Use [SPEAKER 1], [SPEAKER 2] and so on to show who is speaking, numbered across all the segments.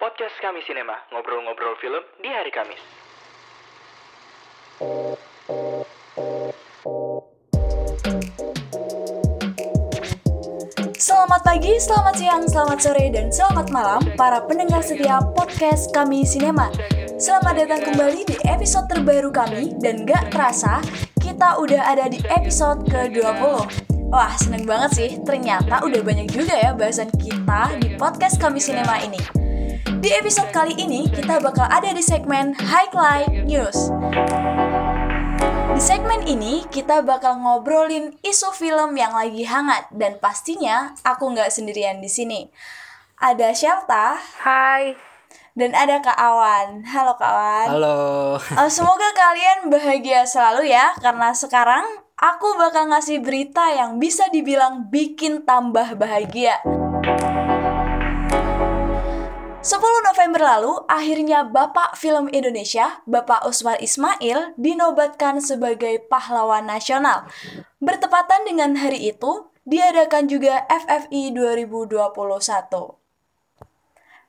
[SPEAKER 1] Podcast Kami Sinema, ngobrol-ngobrol film di hari Kamis.
[SPEAKER 2] Selamat pagi, selamat siang, selamat sore, dan selamat malam para pendengar setia podcast kami Sinema. Selamat datang kembali di episode terbaru kami dan gak terasa kita udah ada di episode ke-20. Wah, seneng banget sih. Ternyata udah banyak juga ya bahasan kita di podcast kami Sinema ini. Di episode kali ini kita bakal ada di segmen Highlight News. Di segmen ini kita bakal ngobrolin isu film yang lagi hangat dan pastinya aku nggak sendirian di sini. Ada Shelta
[SPEAKER 3] Hai.
[SPEAKER 2] dan ada Kak Awan. Halo Kak Awan.
[SPEAKER 4] Halo.
[SPEAKER 2] Eh, semoga kalian bahagia selalu ya karena sekarang aku bakal ngasih berita yang bisa dibilang bikin tambah bahagia. 10 November lalu, akhirnya Bapak Film Indonesia, Bapak Uswar Ismail, dinobatkan sebagai pahlawan nasional. Bertepatan dengan hari itu, diadakan juga FFI 2021.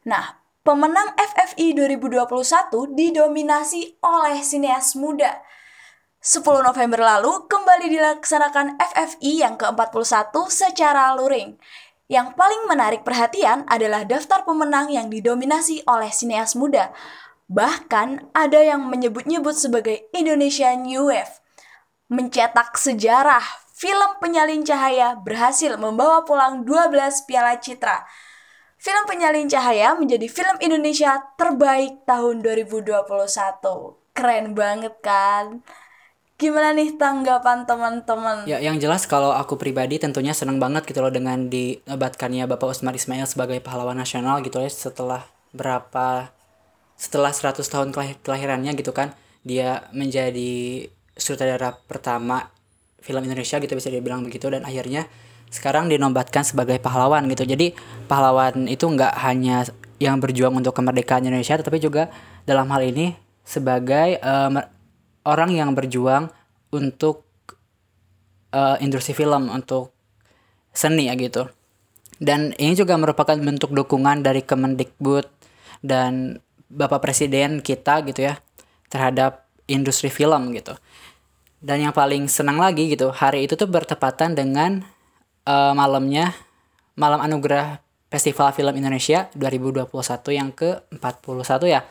[SPEAKER 2] Nah, pemenang FFI 2021 didominasi oleh sineas muda. 10 November lalu kembali dilaksanakan FFI yang ke-41 secara luring. Yang paling menarik perhatian adalah daftar pemenang yang didominasi oleh sineas muda. Bahkan ada yang menyebut-nyebut sebagai Indonesian New Wave. Mencetak sejarah, film penyalin cahaya berhasil membawa pulang 12 piala citra. Film Penyalin Cahaya menjadi film Indonesia terbaik tahun 2021. Keren banget kan? Gimana nih tanggapan teman-teman?
[SPEAKER 4] Ya, yang jelas kalau aku pribadi tentunya senang banget gitu loh dengan dinobatkannya Bapak Usmar Ismail sebagai pahlawan nasional gitu ya setelah berapa setelah 100 tahun kelahir- kelahirannya gitu kan dia menjadi sutradara pertama film Indonesia gitu bisa dibilang begitu dan akhirnya sekarang dinobatkan sebagai pahlawan gitu. Jadi pahlawan itu nggak hanya yang berjuang untuk kemerdekaan Indonesia tetapi juga dalam hal ini sebagai em, orang yang berjuang untuk eh, industri film untuk seni ya gitu. Dan ini juga merupakan bentuk dukungan dari Kemendikbud dan Bapak Presiden kita gitu ya terhadap industri film gitu. Dan yang paling senang lagi gitu, hari itu tuh bertepatan dengan eh, malamnya malam anugerah Festival Film Indonesia 2021 yang ke-41 ya.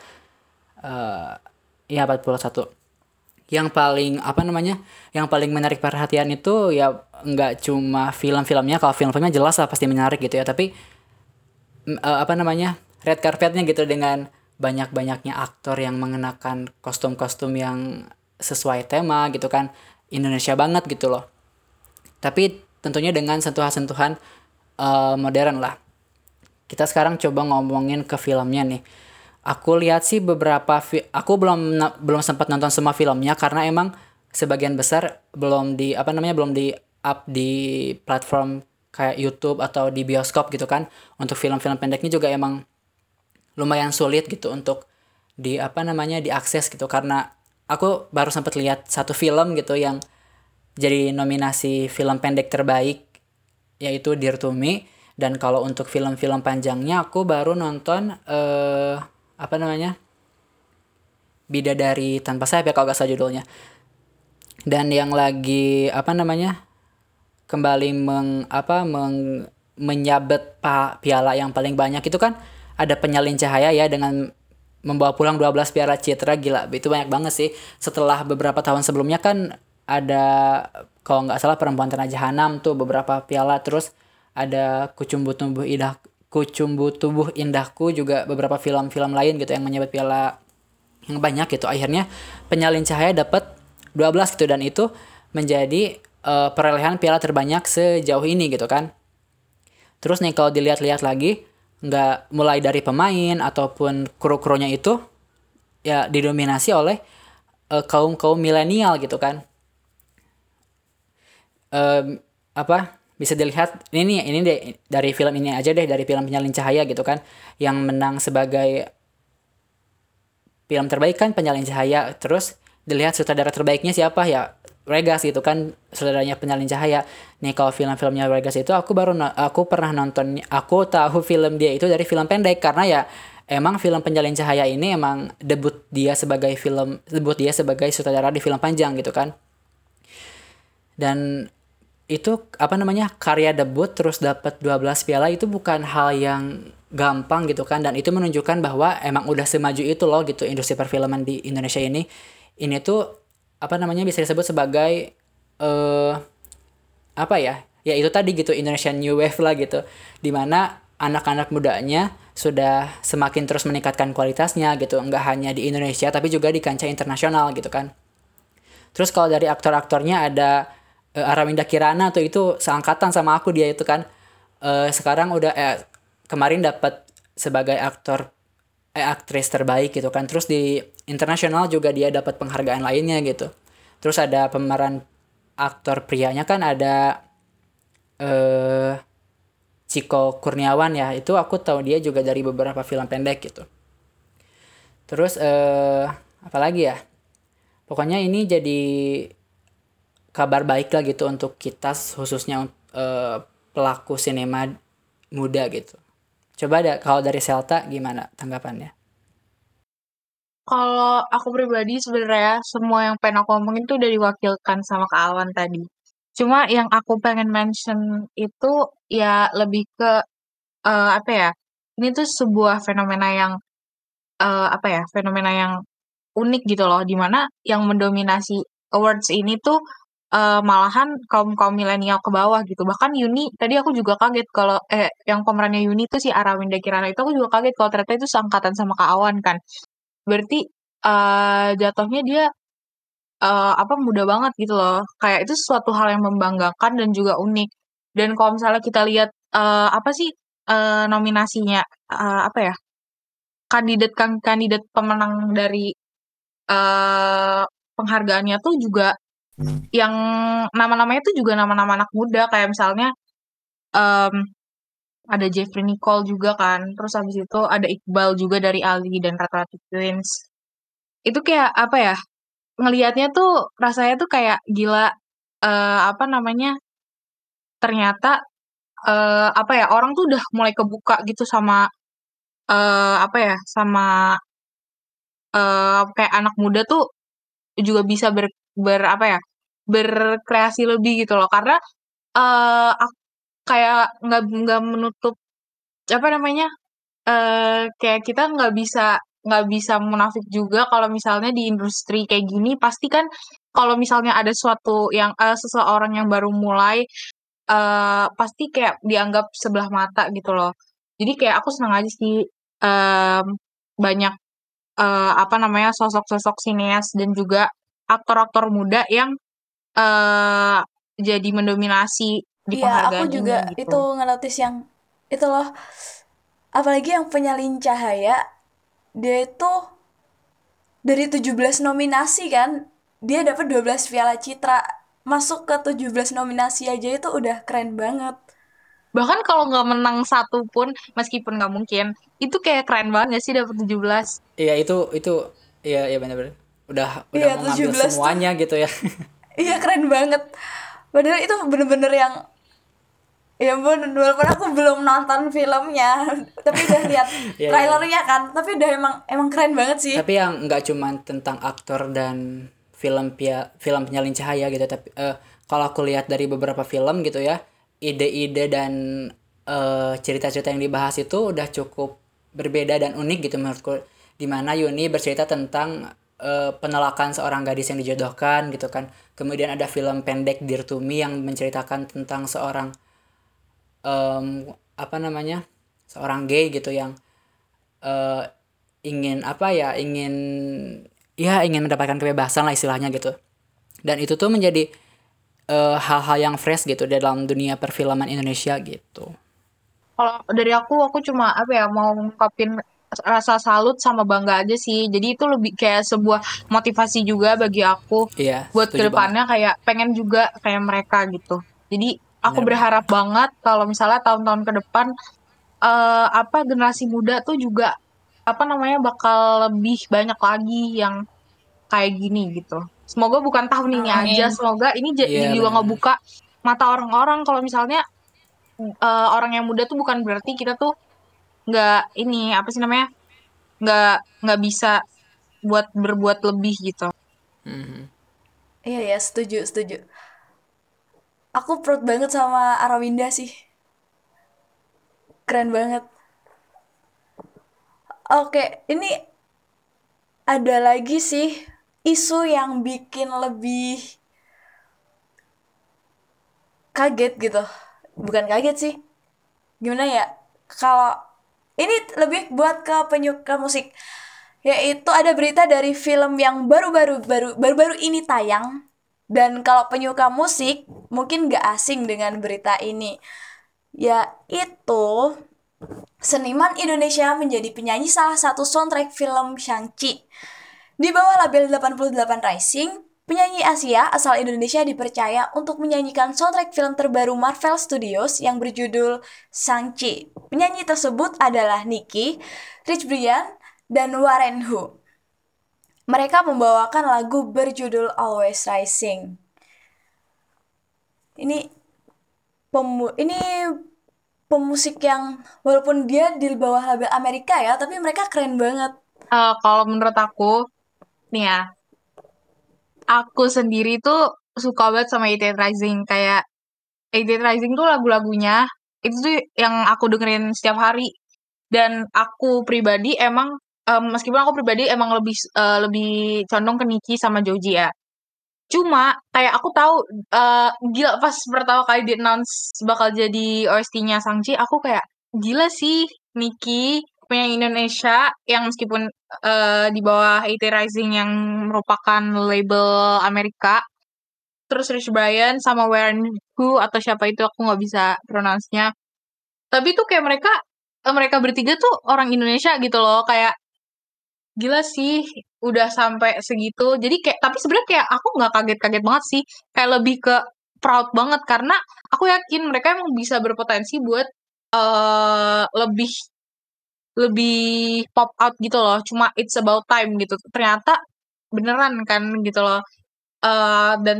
[SPEAKER 4] Eh ya 41 yang paling apa namanya yang paling menarik perhatian itu ya nggak cuma film-filmnya. Kalau film-filmnya jelas lah pasti menarik gitu ya. Tapi eh, apa namanya red carpetnya gitu dengan banyak-banyaknya aktor yang mengenakan kostum-kostum yang sesuai tema gitu kan. Indonesia banget gitu loh. Tapi tentunya dengan sentuhan-sentuhan eh, modern lah. Kita sekarang coba ngomongin ke filmnya nih aku lihat sih beberapa aku belum belum sempat nonton semua filmnya karena emang sebagian besar belum di apa namanya belum di up di platform kayak YouTube atau di bioskop gitu kan. Untuk film-film pendeknya juga emang lumayan sulit gitu untuk di apa namanya diakses gitu. Karena aku baru sempat lihat satu film gitu yang jadi nominasi film pendek terbaik yaitu Dear to Me. Dan kalau untuk film-film panjangnya aku baru nonton eh apa namanya Bidadari tanpa sayap ya kalau nggak salah judulnya. Dan yang lagi apa namanya kembali meng apa meng, menyabet pa, piala yang paling banyak itu kan ada penyalin cahaya ya dengan membawa pulang 12 piala citra gila itu banyak banget sih. Setelah beberapa tahun sebelumnya kan ada kalau nggak salah perempuan tanah jahanam tuh beberapa piala terus ada kucumbu tubuh indah kucumbu tubuh indahku juga beberapa film-film lain gitu yang menyabet piala yang banyak gitu. Akhirnya penyalin cahaya dapat 12 gitu dan itu menjadi eh, perolehan piala terbanyak sejauh ini gitu kan. Terus nih kalau dilihat-lihat lagi nggak mulai dari pemain ataupun kru-krunya itu ya didominasi oleh kaum kaum milenial gitu kan. Em, apa bisa dilihat ini nih ini deh dari film ini aja deh dari film penyalin cahaya gitu kan yang menang sebagai film terbaik kan penyalin cahaya. Terus dilihat sutradara terbaiknya siapa? Ya Regas gitu kan saudaranya penyalin cahaya. Nih kalau film-filmnya Regas itu aku baru aku pernah nonton aku tahu film dia itu dari film pendek. Karena ya emang film Penjalin Cahaya ini emang debut dia sebagai film debut dia sebagai sutradara di film panjang gitu kan. Dan itu apa namanya karya debut terus dapat 12 piala itu bukan hal yang gampang gitu kan. Dan itu menunjukkan bahwa emang udah semaju itu loh gitu industri perfilman di Indonesia ini. Ini tuh apa namanya bisa disebut sebagai uh, apa ya ya itu tadi gitu Indonesian New Wave lah gitu. Di mana anak-anak mudanya sudah semakin terus meningkatkan kualitasnya gitu. Nggak hanya di Indonesia tapi juga di kancah internasional gitu kan. Terus kalau dari aktor-aktornya ada uh, Araminda Kirana tuh itu seangkatan sama aku dia itu kan. Uh, sekarang udah eh, kemarin dapat sebagai aktor eh, aktris terbaik gitu kan. Terus di internasional juga dia dapat penghargaan lainnya gitu. Terus ada pemeran aktor prianya kan ada eh Ciko Kurniawan ya. Itu aku tahu dia juga dari beberapa film pendek gitu. Terus eh apalagi ya? Pokoknya ini jadi kabar baik lah gitu untuk kita khususnya uh, pelaku sinema muda gitu. Coba ada kalau dari Selta gimana tanggapannya?
[SPEAKER 3] Kalau aku pribadi sebenarnya semua yang pengen aku ngomongin tuh udah diwakilkan sama Kak Awan tadi. Cuma yang aku pengen mention itu ya lebih ke uh, apa ya? Ini tuh sebuah fenomena yang uh, apa ya? Fenomena yang unik gitu loh, di mana yang mendominasi awards ini tuh uh, malahan kaum-kaum milenial ke bawah gitu. Bahkan Yuni tadi aku juga kaget kalau eh yang pemerannya Yuni tuh si Arawinda Kirana itu aku juga kaget kalau ternyata itu seangkatan sama Kak Awan kan. Berarti uh, jatuhnya dia uh, apa muda banget gitu loh. Kayak itu suatu hal yang membanggakan dan juga unik. Dan kalau misalnya kita lihat uh, apa sih uh, nominasinya uh, apa ya? kandidat kan kandidat pemenang dari uh, penghargaannya tuh juga yang nama-namanya tuh juga nama-nama anak muda kayak misalnya um, ada Jeffrey Nicole juga kan terus habis itu ada Iqbal juga dari Ali dan Rata Rata Twins itu kayak apa ya ngelihatnya tuh rasanya tuh kayak gila uh, apa namanya ternyata uh, apa ya orang tuh udah mulai kebuka gitu sama uh, apa ya sama uh, kayak anak muda tuh juga bisa ber, ber apa ya berkreasi lebih gitu loh. Karena uh, kayak nggak nggak menutup apa namanya uh, kayak kita nggak bisa nggak bisa munafik juga kalau misalnya di industri kayak gini pasti kan kalau misalnya ada suatu yang uh, seseorang yang baru mulai uh, pasti kayak dianggap sebelah mata gitu loh. Jadi kayak aku senang aja sih um, banyak uh, apa namanya sosok-sosok sineas dan juga aktor-aktor muda yang uh, jadi mendominasi di
[SPEAKER 2] Iya,
[SPEAKER 3] penghargaan
[SPEAKER 2] aku juga
[SPEAKER 3] ini, gitu.
[SPEAKER 2] itu ngenotis yang itu loh. Apalagi yang penyalin cahaya, dia itu dari 17 nominasi kan, dia dapat 12 piala citra. Masuk ke 17 nominasi aja itu udah keren banget.
[SPEAKER 3] Bahkan kalau nggak menang satu pun, meskipun nggak mungkin, itu kayak keren banget sih dapat 17.
[SPEAKER 4] Iya, itu itu iya iya benar-benar. Udah udah
[SPEAKER 2] Iya,
[SPEAKER 4] mengambil
[SPEAKER 2] 17 tuh.
[SPEAKER 4] semuanya gitu ya.
[SPEAKER 2] Iya keren banget. Padahal itu bener-bener yang ya ampun walaupun aku belum nonton filmnya tapi udah lihat
[SPEAKER 4] Iya, iya.
[SPEAKER 2] trailernya kan tapi udah emang emang keren banget sih
[SPEAKER 4] tapi yang nggak cuma tentang aktor dan film pia film penyalin cahaya gitu tapi eh, kalau aku lihat dari beberapa film gitu ya ide-ide dan eh, cerita-cerita yang dibahas itu udah cukup berbeda dan unik gitu menurutku di mana Yuni bercerita tentang eh, penolakan seorang gadis yang dijodohkan gitu kan. Kemudian ada film pendek Dear to Me yang menceritakan tentang seorang em, apa namanya seorang gay gitu yang eh, ingin apa ya ingin ya ingin mendapatkan kebebasan lah istilahnya gitu. Dan itu tuh menjadi eh, hal-hal yang fresh gitu dalam dunia perfilman Indonesia gitu.
[SPEAKER 3] Kalau dari aku, aku cuma apa ya mau ngungkapin rasa salut sama bangga aja sih. Jadi itu lebih kayak sebuah motivasi juga bagi aku
[SPEAKER 4] iya
[SPEAKER 3] buat
[SPEAKER 4] setuju banget.
[SPEAKER 3] ke depannya kayak pengen juga kayak mereka gitu. Jadi aku
[SPEAKER 4] Bener
[SPEAKER 3] berharap banget kalau misalnya tahun-tahun ke depan eh apa generasi muda tuh juga apa namanya bakal lebih banyak lagi yang kayak gini gitu. Semoga bukan tahun ini
[SPEAKER 2] Amin.
[SPEAKER 3] aja, semoga ini
[SPEAKER 4] Iya,
[SPEAKER 3] juga
[SPEAKER 4] benar.
[SPEAKER 3] ngebuka mata orang-orang kalau misalnya eh, orang yang muda tuh bukan berarti kita tuh nggak ini apa sih namanya nggak nggak bisa buat berbuat lebih gitu
[SPEAKER 4] Mhm.
[SPEAKER 2] Iya ya, setuju, setuju. Aku proud banget sama Arawinda sih. Keren banget. Oke, ini ada lagi sih isu yang bikin lebih kaget gitu. Bukan kaget sih. Gimana ya? Kalau ini lebih buat ke penyuka musik. Yaitu ada berita dari film yang baru-baru baru baru-baru ini tayang dan kalau penyuka musik mungkin gak asing dengan berita ini. Yaitu seniman Indonesia menjadi penyanyi salah satu soundtrack film Shang-Chi. Di bawah label 88 Rising, penyanyi Asia asal Indonesia dipercaya untuk menyanyikan soundtrack film terbaru Marvel Studios yang berjudul Shang-Chi. Penyanyi tersebut adalah Nicky, Rich Brian, dan Warren Hu. Mereka membawakan lagu berjudul Always Rising. Ini pemu ini pemusik yang walaupun dia di bawah label Amerika ya, tapi mereka keren banget.
[SPEAKER 3] Eh, kalau menurut aku nih ya aku sendiri tuh suka banget sama Eight Rising. Kayak Eight Rising tuh lagu-lagunya itu tuh yang aku dengerin setiap hari. Dan aku pribadi emang em, meskipun aku pribadi emang lebih eh, lebih condong ke Nicki sama Joji ya. Cuma kayak aku tahu eh, gila pas pertama kali di announce bakal jadi OST-nya Sangchi aku kayak gila sih Nicki penyanyi Indonesia yang meskipun eh, di bawah IT Rising yang merupakan label Amerika. Terus Rich Brian sama Warren Hu atau siapa itu aku nggak bisa pronounce-nya. Tapi tuh kayak mereka eh, mereka bertiga tuh orang Indonesia gitu loh. Kayak gila sih udah sampai segitu. Jadi kayak tapi sebenarnya kayak aku nggak kaget-kaget banget sih. Kayak lebih ke proud banget. Karena aku yakin mereka emang bisa berpotensi buat eh lebih lebih pop out gitu loh cuma it's about time gitu. Ternyata beneran kan gitu loh. Eh dan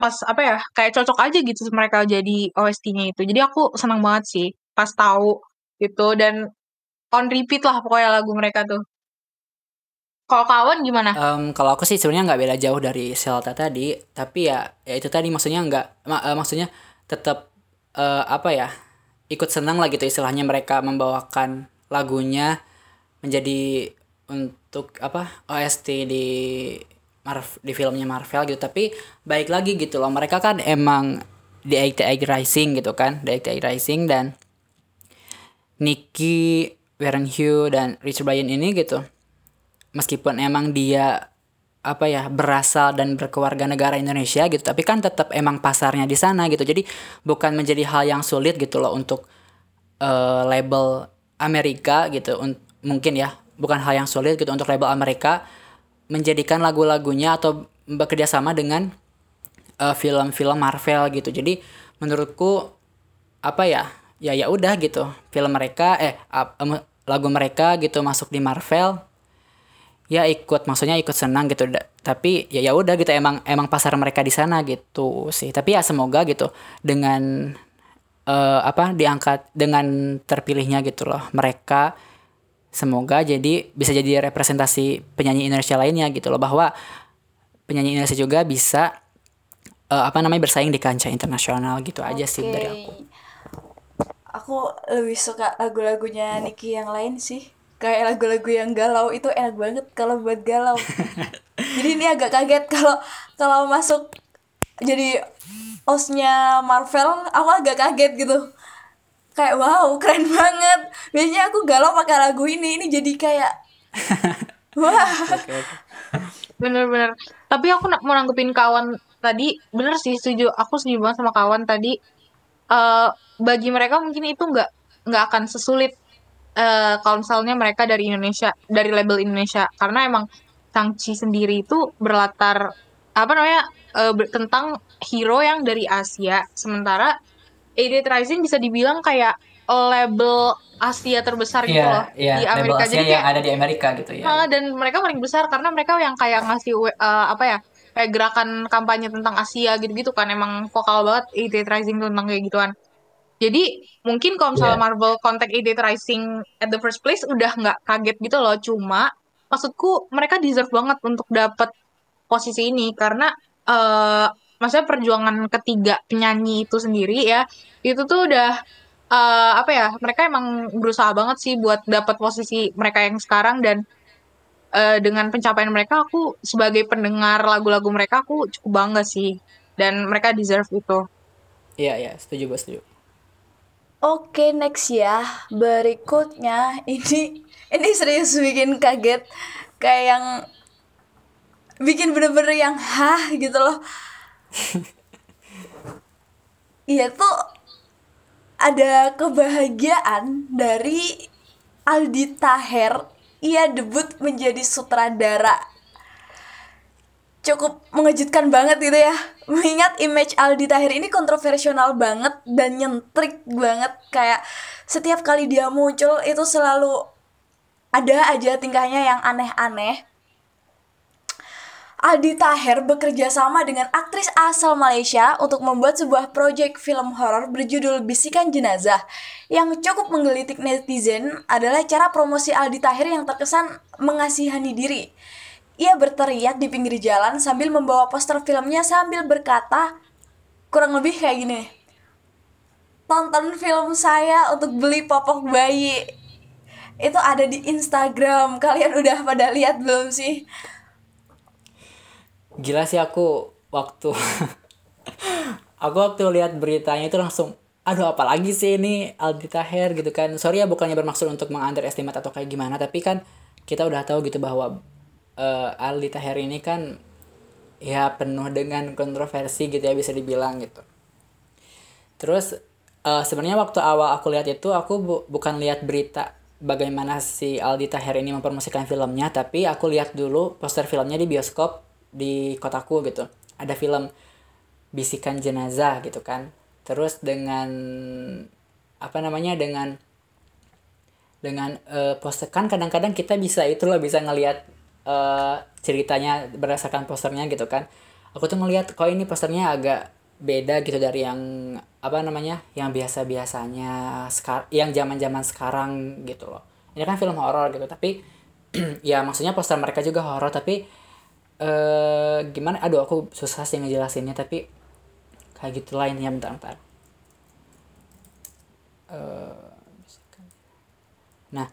[SPEAKER 3] pas apa ya kayak cocok aja gitu mereka jadi OST-nya itu. Jadi aku senang banget sih pas tahu gitu dan on repeat lah pokoknya lagu mereka tuh. Kalau kawan gimana?
[SPEAKER 4] Em, kalau aku sih sebenarnya nggak beda jauh dari Selta tadi, tapi ya ya itu tadi maksudnya nggak ma- eh, maksudnya tetap eh, apa ya ikut senang lah gitu istilahnya mereka membawakan lagunya menjadi untuk apa OST di Marv- di filmnya Marvel gitu. Tapi baik lagi gitu loh mereka kan emang di Egg Rising gitu kan di Egg Rising dan Nicky, Warren Hugh dan Richard Bryan ini gitu. Meskipun emang dia apa ya berasal dan berkeluarga negara Indonesia gitu tapi kan tetap emang pasarnya di sana gitu. Jadi bukan menjadi hal yang sulit gitu loh untuk eh, label Amerika gitu Un- mungkin ya bukan hal yang sulit gitu untuk label Amerika menjadikan lagu-lagunya atau bekerja sama dengan eh, film-film Marvel gitu. Jadi menurutku apa ya ya ya udah gitu. Film mereka eh lagu mereka gitu masuk di Marvel ya ikut maksudnya ikut senang gitu. Tapi ya ya udah gitu emang emang pasar mereka di sana gitu sih. Tapi ya semoga gitu dengan eh, apa diangkat dengan terpilihnya gitu loh mereka semoga jadi bisa jadi representasi penyanyi Indonesia lainnya gitu loh bahwa penyanyi Indonesia juga bisa eh, apa namanya bersaing di kancah internasional gitu aja sih dari aku
[SPEAKER 2] Aku lebih suka lagu-lagunya Nicky yang lain sih. Kayak lagu-lagu yang galau itu enak banget kalau buat galau. Jadi ini agak kaget kalau kalau masuk jadi osnya Marvel, aku agak kaget gitu. Kayak wow, keren banget. Biasanya aku galau pakai lagu ini, ini jadi kayak wah.
[SPEAKER 3] Bener-bener. Tapi aku nak- mau nanggepin kawan tadi, bener sih setuju. Aku setuju banget sama kawan tadi. eh bagi mereka mungkin itu nggak nggak akan sesulit eh kalau misalnya mereka dari Indonesia, dari label Indonesia. Karena emang Shang-Chi sendiri itu berlatar apa namanya ber- tentang hero yang dari Asia. Sementara Eight Rising bisa dibilang kayak label Asia terbesar gitu loh di Amerika. Jadi kayak
[SPEAKER 4] ada di Amerika gitu ya
[SPEAKER 3] Ah, dan mereka paling besar karena mereka yang kayak ngasih eh, apa ya kayak gerakan kampanye tentang Asia gitu-gitu kan emang vokal banget Eight Rising tentang kayak gituan Jadi mungkin kalau misalnya
[SPEAKER 4] Iya.
[SPEAKER 3] Marvel Contact Edit Rising at the first place udah nggak kaget gitu loh. Cuma maksudku mereka deserve banget untuk dapat posisi ini karena eh maksudnya perjuangan ketiga penyanyi itu sendiri ya itu tuh udah eh apa ya mereka emang berusaha banget sih buat dapat posisi mereka yang sekarang dan eh, dengan pencapaian mereka aku sebagai pendengar lagu-lagu mereka aku cukup bangga sih dan mereka deserve itu.
[SPEAKER 4] Iya, iya, setuju, Bos, setuju.
[SPEAKER 2] Oke, next ya. Berikutnya ini ini serius bikin kaget kayak yang bikin bener-bener yang hah gitu loh. Iya tuh ada kebahagiaan dari Aldi Taher. Ia debut menjadi sutradara cukup mengejutkan banget gitu ya mengingat image Aldi Tahir ini kontroversial banget dan nyentrik banget kayak setiap kali dia muncul itu selalu ada aja tingkahnya yang aneh-aneh Aldi Taher bekerja sama dengan aktris asal Malaysia untuk membuat sebuah proyek film horor berjudul Bisikan Jenazah. Yang cukup menggelitik netizen adalah cara promosi Aldi Taher yang terkesan mengasihani diri. Ia berteriak di pinggir jalan sambil membawa poster filmnya sambil berkata kurang lebih kayak gini. Tonton film saya untuk beli popok bayi. Itu ada di Instagram. Kalian udah pada lihat belum sih?
[SPEAKER 4] Gila sih aku waktu aku waktu lihat beritanya itu langsung aduh apalagi sih ini Aldi Taher? gitu kan. Sorry ya bukannya bermaksud untuk mengunderestimate atau kayak gimana tapi kan kita udah tahu gitu bahwa uh, Aldi Taher ini kan ya penuh dengan kontroversi gitu ya bisa dibilang gitu. Terus uh, sebenarnya waktu awal aku lihat itu aku bu bukan lihat berita bagaimana si Aldi Taher ini mempromosikan filmnya tapi aku lihat dulu poster filmnya di bioskop di kotaku gitu. Ada film bisikan jenazah gitu kan. Terus dengan apa namanya dengan dengan uh, poster kan kadang-kadang kita bisa itu loh bisa ngelihat uh, ceritanya berdasarkan posternya gitu kan. Aku tuh ngelihat kok ini posternya agak beda gitu dari yang apa namanya yang biasa biasanya sekar yang zaman zaman sekarang gitu loh. Ini kan film horor gitu tapi ya maksudnya poster mereka juga horor tapi eh gimana? Aduh aku susah sih ngejelasinnya tapi kayak gitu lainnya bentar bentar. Uh, nah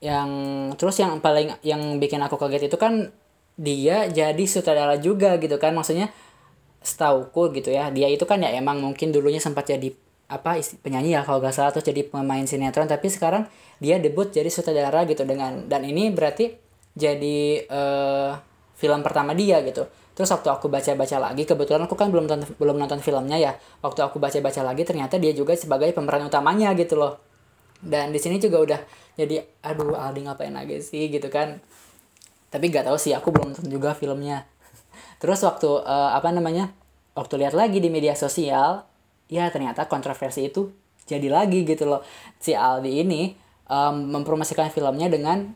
[SPEAKER 4] yang terus yang paling yang bikin aku kaget itu kan dia jadi sutradara juga gitu kan maksudnya setauku gitu ya. Dia itu kan ya emang mungkin dulunya sempat jadi apa penyanyi ya kalau gak salah terus jadi pemain sinetron tapi sekarang dia debut jadi sutradara gitu dengan dan ini berarti jadi uh, film pertama dia gitu. Terus waktu aku baca-baca lagi kebetulan aku kan belum nonton belum nonton filmnya ya. Waktu aku baca-baca lagi ternyata dia juga sebagai pemeran utamanya gitu loh. Dan di sini juga udah jadi aduh Aldi ngapain lagi sih? gitu kan. Tapi nggak tahu sih aku belum nonton juga filmnya. Terus waktu uh, apa namanya waktu lihat lagi di media sosial ya ternyata kontroversi itu jadi lagi gitu loh. Si Aldi ini um, mempromosikan filmnya dengan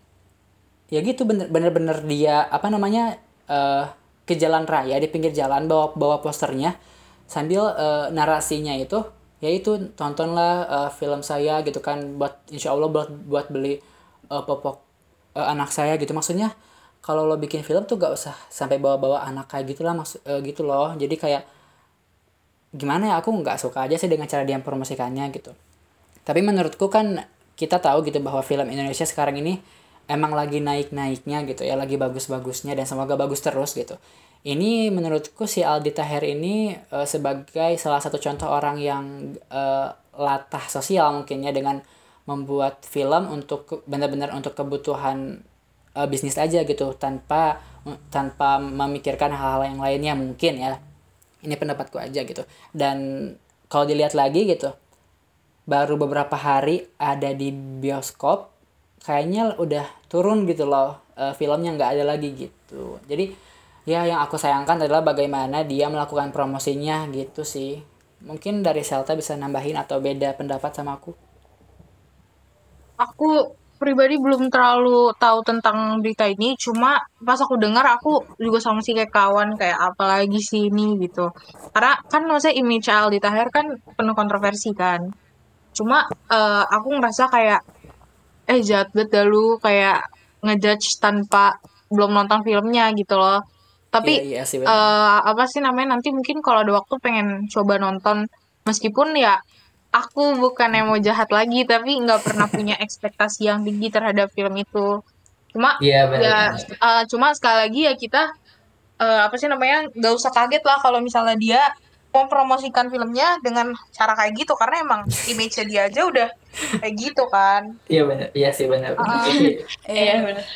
[SPEAKER 4] ya gitu bener bener dia apa namanya uh, ke jalan raya di pinggir jalan bawa bawa posternya sambil uh, narasinya itu yaitu tontonlah uh, film saya gitu kan buat insya Allah buat buat beli uh, popok uh, anak saya gitu. Maksudnya kalau lo bikin film tuh gak usah sampai bawa-bawa anak kayak gitulah maksud uh, gitu loh. Jadi kayak gimana ya aku nggak suka aja sih dengan cara dia promosikannya gitu. Tapi menurutku kan kita tahu gitu bahwa film Indonesia sekarang ini emang lagi naik-naiknya gitu ya lagi bagus-bagusnya dan semoga bagus terus gitu. Ini menurutku si Aldi Taher ini uh, sebagai salah satu contoh orang yang uh, latah sosial mungkinnya dengan membuat film untuk benar-benar untuk kebutuhan uh, bisnis aja gitu tanpa tanpa memikirkan hal-hal yang lainnya mungkin ya. Ini pendapatku aja gitu. Dan kalau dilihat lagi gitu baru beberapa hari ada di bioskop kayaknya udah turun gitu loh uh, filmnya nggak ada lagi gitu jadi ya yang aku sayangkan adalah bagaimana dia melakukan promosinya gitu sih mungkin dari Selta bisa nambahin atau beda pendapat sama aku
[SPEAKER 3] aku pribadi belum terlalu tahu tentang berita ini, cuma pas aku dengar aku juga sama sih kayak kawan kayak apalagi sih ini gitu. Karena kan maksudnya image Aldi Tahir kan penuh kontroversi kan. Cuma eh, aku ngerasa kayak eh jahat banget dah lu kayak ngejudge tanpa belum nonton filmnya gitu loh. Tapi
[SPEAKER 4] Iya, iya sih
[SPEAKER 3] eh, apa sih namanya nanti mungkin kalau ada waktu pengen coba nonton meskipun ya aku bukan yang mau jahat lagi tapi nggak pernah punya ekspektasi yang tinggi terhadap film itu cuma
[SPEAKER 5] Iya benar.
[SPEAKER 3] ya eh, cuma sekali lagi ya kita eh, apa sih namanya nggak usah kaget lah kalau misalnya dia mempromosikan filmnya dengan cara kayak gitu karena emang image dia aja udah kayak gitu kan
[SPEAKER 5] Iya benar. Iya sih benar.
[SPEAKER 3] Ah.
[SPEAKER 5] Iya.
[SPEAKER 2] Iya.
[SPEAKER 3] benar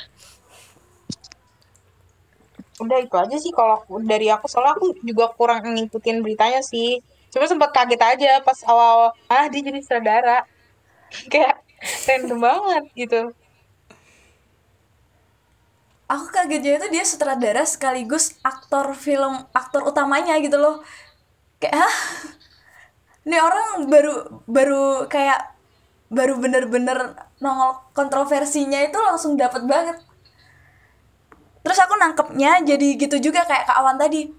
[SPEAKER 3] udah itu aja sih kalau dari aku soalnya aku juga kurang ngikutin beritanya sih cuma sempat kaget aja pas awal ah dia jadi saudara kayak random banget gitu
[SPEAKER 2] Aku kagetnya itu dia sutradara sekaligus aktor film aktor utamanya gitu loh. Kayak hah? Ini orang baru baru kayak baru bener-bener nongol kontroversinya itu langsung dapet banget. Terus aku nangkepnya jadi gitu juga kayak Kak Awan tadi.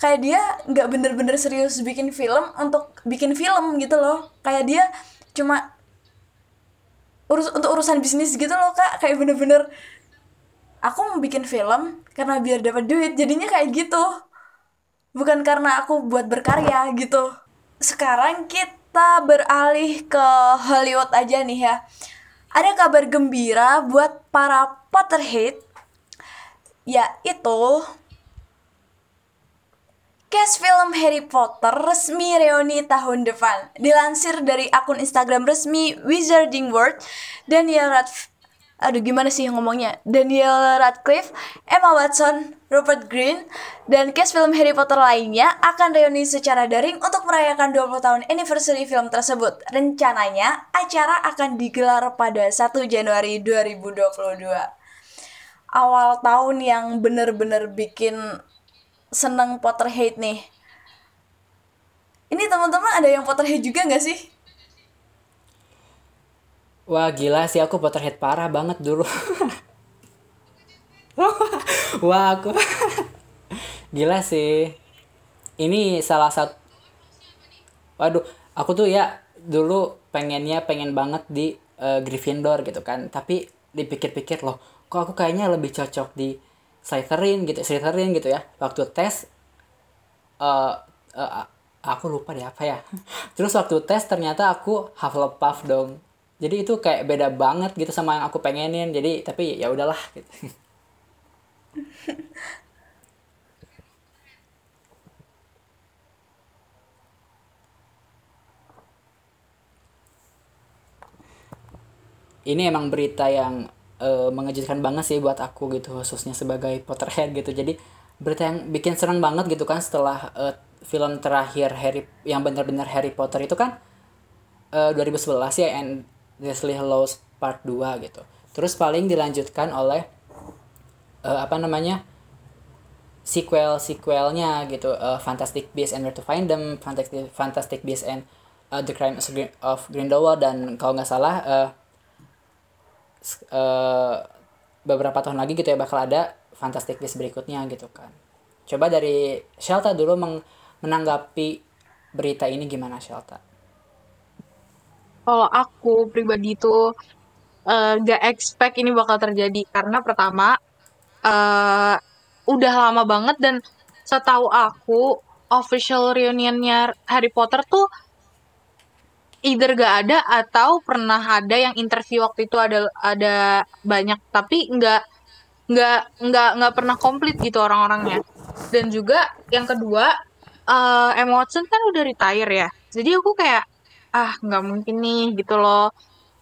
[SPEAKER 2] Kayak dia nggak bener-bener serius bikin film untuk bikin film gitu loh. Kayak dia cuma urus untuk urusan bisnis gitu loh kak kayak bener-bener aku mau bikin film karena biar dapat duit jadinya kayak gitu bukan karena aku buat berkarya gitu sekarang kita beralih ke Hollywood aja nih ya ada kabar gembira buat para Potterhead yaitu Cast film Harry Potter resmi reuni tahun depan. Dilansir dari akun Instagram resmi Wizarding World, Daniel Radcliffe Aduh gimana sih ngomongnya Daniel Radcliffe, Emma Watson, Rupert Green, dan cast film Harry Potter lainnya akan reuni secara daring untuk merayakan 20 tahun anniversary film tersebut. Rencananya, acara akan digelar pada 1 Januari 2022. Awal tahun yang bener-bener bikin seneng Potterhead nih. Ini teman-teman ada yang Potterhead juga nggak sih?
[SPEAKER 4] Wah gila sih aku Potterhead parah banget dulu. Wah aku gila sih. Ini salah satu. Waduh, aku tuh ya dulu pengennya pengen banget di eh, Gryffindor gitu kan. Tapi dipikir-pikir loh, kok aku kayaknya lebih cocok di Slytherin gitu, Slytherin gitu ya. Waktu tes eh eh, aku lupa deh apa ya. Terus waktu tes ternyata aku Hufflepuff dong. Jadi itu kayak beda banget gitu sama yang aku pengenin. Jadi tapi ya udahlah gitu. Ini emang berita yang eh, mengejutkan banget sih buat aku gitu khususnya sebagai Potterhead gitu. Jadi berita yang bikin seneng banget gitu kan setelah eh, film terakhir Harry yang benar-benar Harry Potter itu kan eh, 2011 ya and Deathly Hallows Part 2 gitu. Terus paling dilanjutkan oleh eh, apa namanya? sequel sequelnya gitu eh, Fantastic Beasts and Where to Find Them, Fantastic Fantastic Beasts and eh, The Crime of Grin- of Grindelwald dan kalau nggak salah s- eh, beberapa tahun lagi gitu ya bakal ada Fantastic Beasts berikutnya gitu kan. Coba dari Shelta dulu menanggapi berita ini gimana Shelta?
[SPEAKER 3] Kalau aku pribadi itu eh, gak expect ini bakal terjadi. Karena pertama eh udah lama banget dan setahu aku official reunionnya Harry Potter tuh either gak ada atau pernah ada yang interview waktu itu ada ada banyak. Tapi nggak nggak nggak nggak pernah komplit gitu orang-orangnya. Dan juga yang kedua eh Emma kan udah retire ya. Jadi aku kayak ah nggak mungkin nih gitu loh.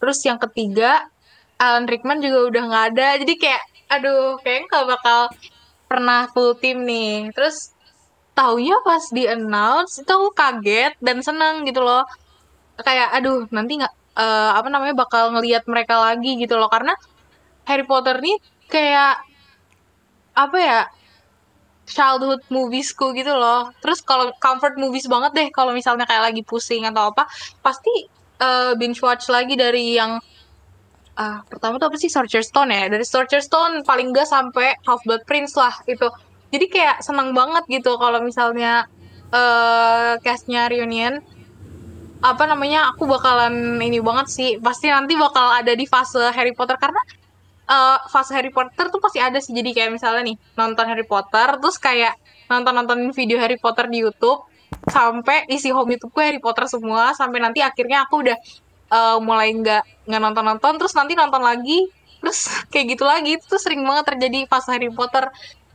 [SPEAKER 3] Terus yang ketiga Alan Rickman juga udah nggak ada. Jadi kayak aduh kayaknya nggak bakal pernah full tim nih. Terus taunya pas di announce itu aku kaget dan seneng gitu loh. Kayak aduh nanti nggak eh, apa namanya bakal ngelihat mereka lagi gitu loh. Karena Harry Potter nih kayak apa ya childhood moviesku gitu loh. Terus kalau comfort movies banget deh kalau misalnya kayak lagi pusing atau apa pasti eh, binge watch lagi dari yang ah pertama tuh apa sih? Sorcerer's Stone ya? Dari Sorcerer's Stone paling gak sampai Half Blood Prince lah itu jadi kayak senang banget gitu kalau misalnya eh castnya reunion. Apa namanya? Aku bakalan ini banget sih. Pasti nanti bakal ada di fase Harry Potter karena eh, fase Harry Potter tuh pasti ada sih. Jadi kayak misalnya nih nonton Harry Potter terus kayak nonton nontonin video Harry Potter di YouTube sampai isi home YouTubeku Harry Potter semua sampai nanti akhirnya aku udah eh, mulai nggak nggak nonton nonton terus nanti nonton lagi terus kayak gitu lagi. Itu tuh sering banget terjadi fase Harry Potter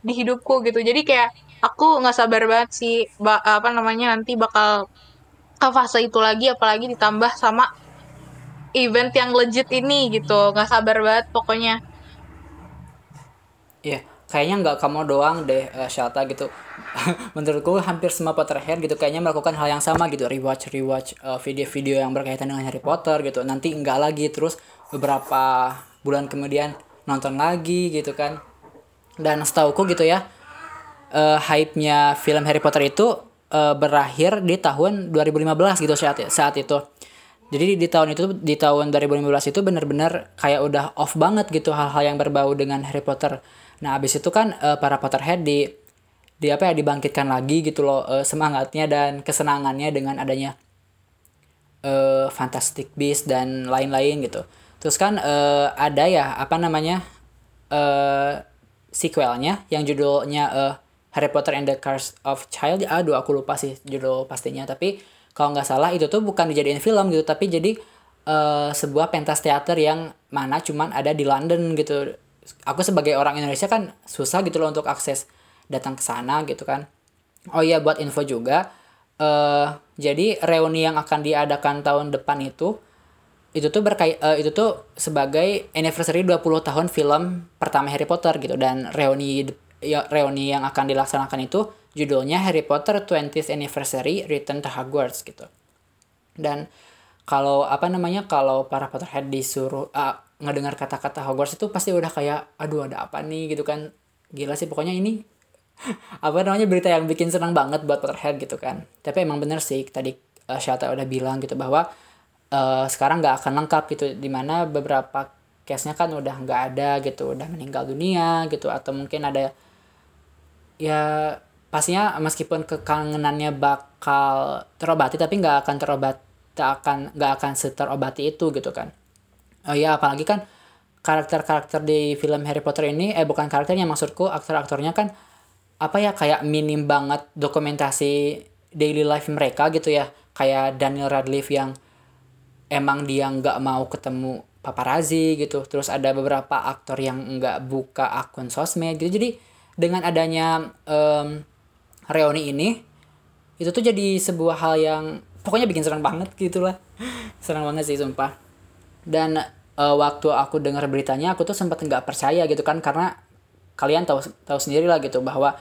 [SPEAKER 3] di hidupku gitu. Jadi kayak aku nggak sabar banget sih apa namanya nanti bakal ke fase itu lagi apalagi ditambah sama event yang legit ini gitu nggak sabar banget pokoknya
[SPEAKER 4] Iya, kayaknya nggak kamu doang deh, uh, Shalta gitu. Menurutku hampir semua Potterhead gitu kayaknya melakukan hal yang sama gitu, rewatch rewatch uh, video-video yang berkaitan dengan Harry Potter gitu. Nanti nggak lagi terus beberapa bulan kemudian nonton lagi gitu kan. Dan setauku gitu ya, uh, hype-nya film Harry Potter itu uh, berakhir di tahun 2015 gitu saat saat itu. Jadi di tahun itu di tahun 2015 itu benar-benar kayak udah off banget gitu hal-hal yang berbau dengan Harry Potter. Nah, abis itu kan eh, para Potterhead di di apa ya dibangkitkan lagi gitu loh eh, semangatnya dan kesenangannya dengan adanya eh Fantastic Beasts dan lain-lain gitu. Terus kan eh, ada ya apa namanya eh sequelnya yang judulnya eh, Harry Potter and the Curse of Child. Aduh aku lupa sih judul pastinya tapi kalau nggak salah itu tuh bukan dijadiin film gitu tapi jadi eh, sebuah pentas teater yang mana cuman ada di London gitu. Aku sebagai orang Indonesia kan susah gitu loh untuk akses datang ke sana gitu kan. Oh iya buat info juga eh jadi reuni yang akan diadakan tahun depan itu itu tuh berkait eh, itu tuh sebagai anniversary 20 tahun film pertama Harry Potter gitu dan reuni ya, reuni yang akan dilaksanakan itu judulnya Harry Potter 20th Anniversary Return to Hogwarts gitu. Dan kalau apa namanya kalau para Potterhead disuruh ah, ngedengar kata-kata Hogwarts itu pasti udah kayak aduh ada apa nih gitu kan. Gila sih pokoknya ini apa namanya berita yang bikin senang banget buat Potterhead gitu kan. Tapi emang bener sih tadi uh, Shata udah bilang gitu bahwa eh, sekarang nggak akan lengkap gitu di mana beberapa case-nya kan udah nggak ada gitu udah meninggal dunia gitu atau mungkin ada ya pastinya meskipun kekangenannya bakal terobati tapi nggak akan terobat tak akan nggak akan seterobati itu gitu kan. Oh ya apalagi kan karakter-karakter di film Harry Potter ini eh bukan karakternya maksudku aktor-aktornya kan apa ya kayak minim banget dokumentasi daily life mereka gitu ya. Kayak Daniel Radcliffe yang emang dia nggak mau ketemu paparazzi gitu. Terus ada beberapa aktor yang nggak buka akun sosmed gitu. Jadi dengan adanya em, reuni ini itu tuh jadi sebuah hal yang pokoknya bikin senang banget gitu lah. Senang banget sih sumpah. Dan eh, waktu aku dengar beritanya aku tuh sempat nggak percaya gitu kan karena kalian tahu tahu sendiri lah gitu bahwa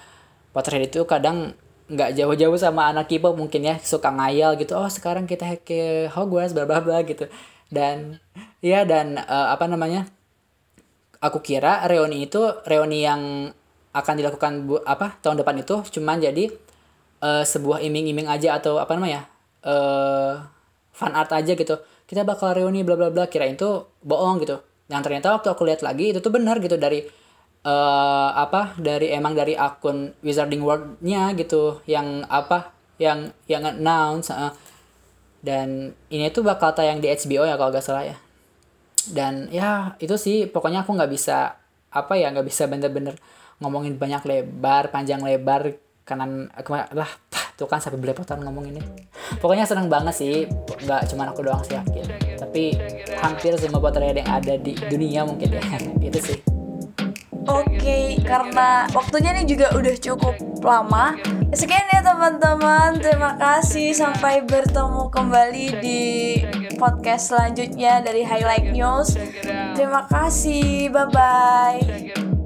[SPEAKER 4] Potterhead itu kadang nggak jauh-jauh sama anak K-pop mungkin ya suka ngayal gitu oh sekarang kita ke Hogwarts bla bla bla gitu. Dan ya dan eh, apa namanya aku kira reuni itu reuni yang akan dilakukan bu, apa tahun depan itu. Cuman jadi eh, sebuah iming-iming aja atau apa namanya eh fan art aja gitu. Kita bakal reuni bla bla bla kirain itu bohong gitu. Yang ternyata waktu aku lihat lagi itu tuh benar gitu dari eh apa dari emang dari akun Wizarding World-nya gitu. Yang apa yang yang announce eh. dan ini tuh bakal tayang di HBO ya kalau gak salah ya. Dan ya itu sih. Pokoknya aku nggak bisa apa ya nggak bisa bener-bener ngomongin banyak lebar panjang lebar kanan lah tuh kan sampai belepotan ngomong ini pokoknya seneng banget sih nggak cuman aku doang sih yakin tapi hampir semua Potterhead yang ada di dunia mungkin ya itu sih
[SPEAKER 2] Oke, karena waktunya nih juga udah cukup lama. Sekian ya teman-teman. Terima kasih sampai bertemu kembali di podcast selanjutnya dari Highlight News. Terima kasih. Bye bye.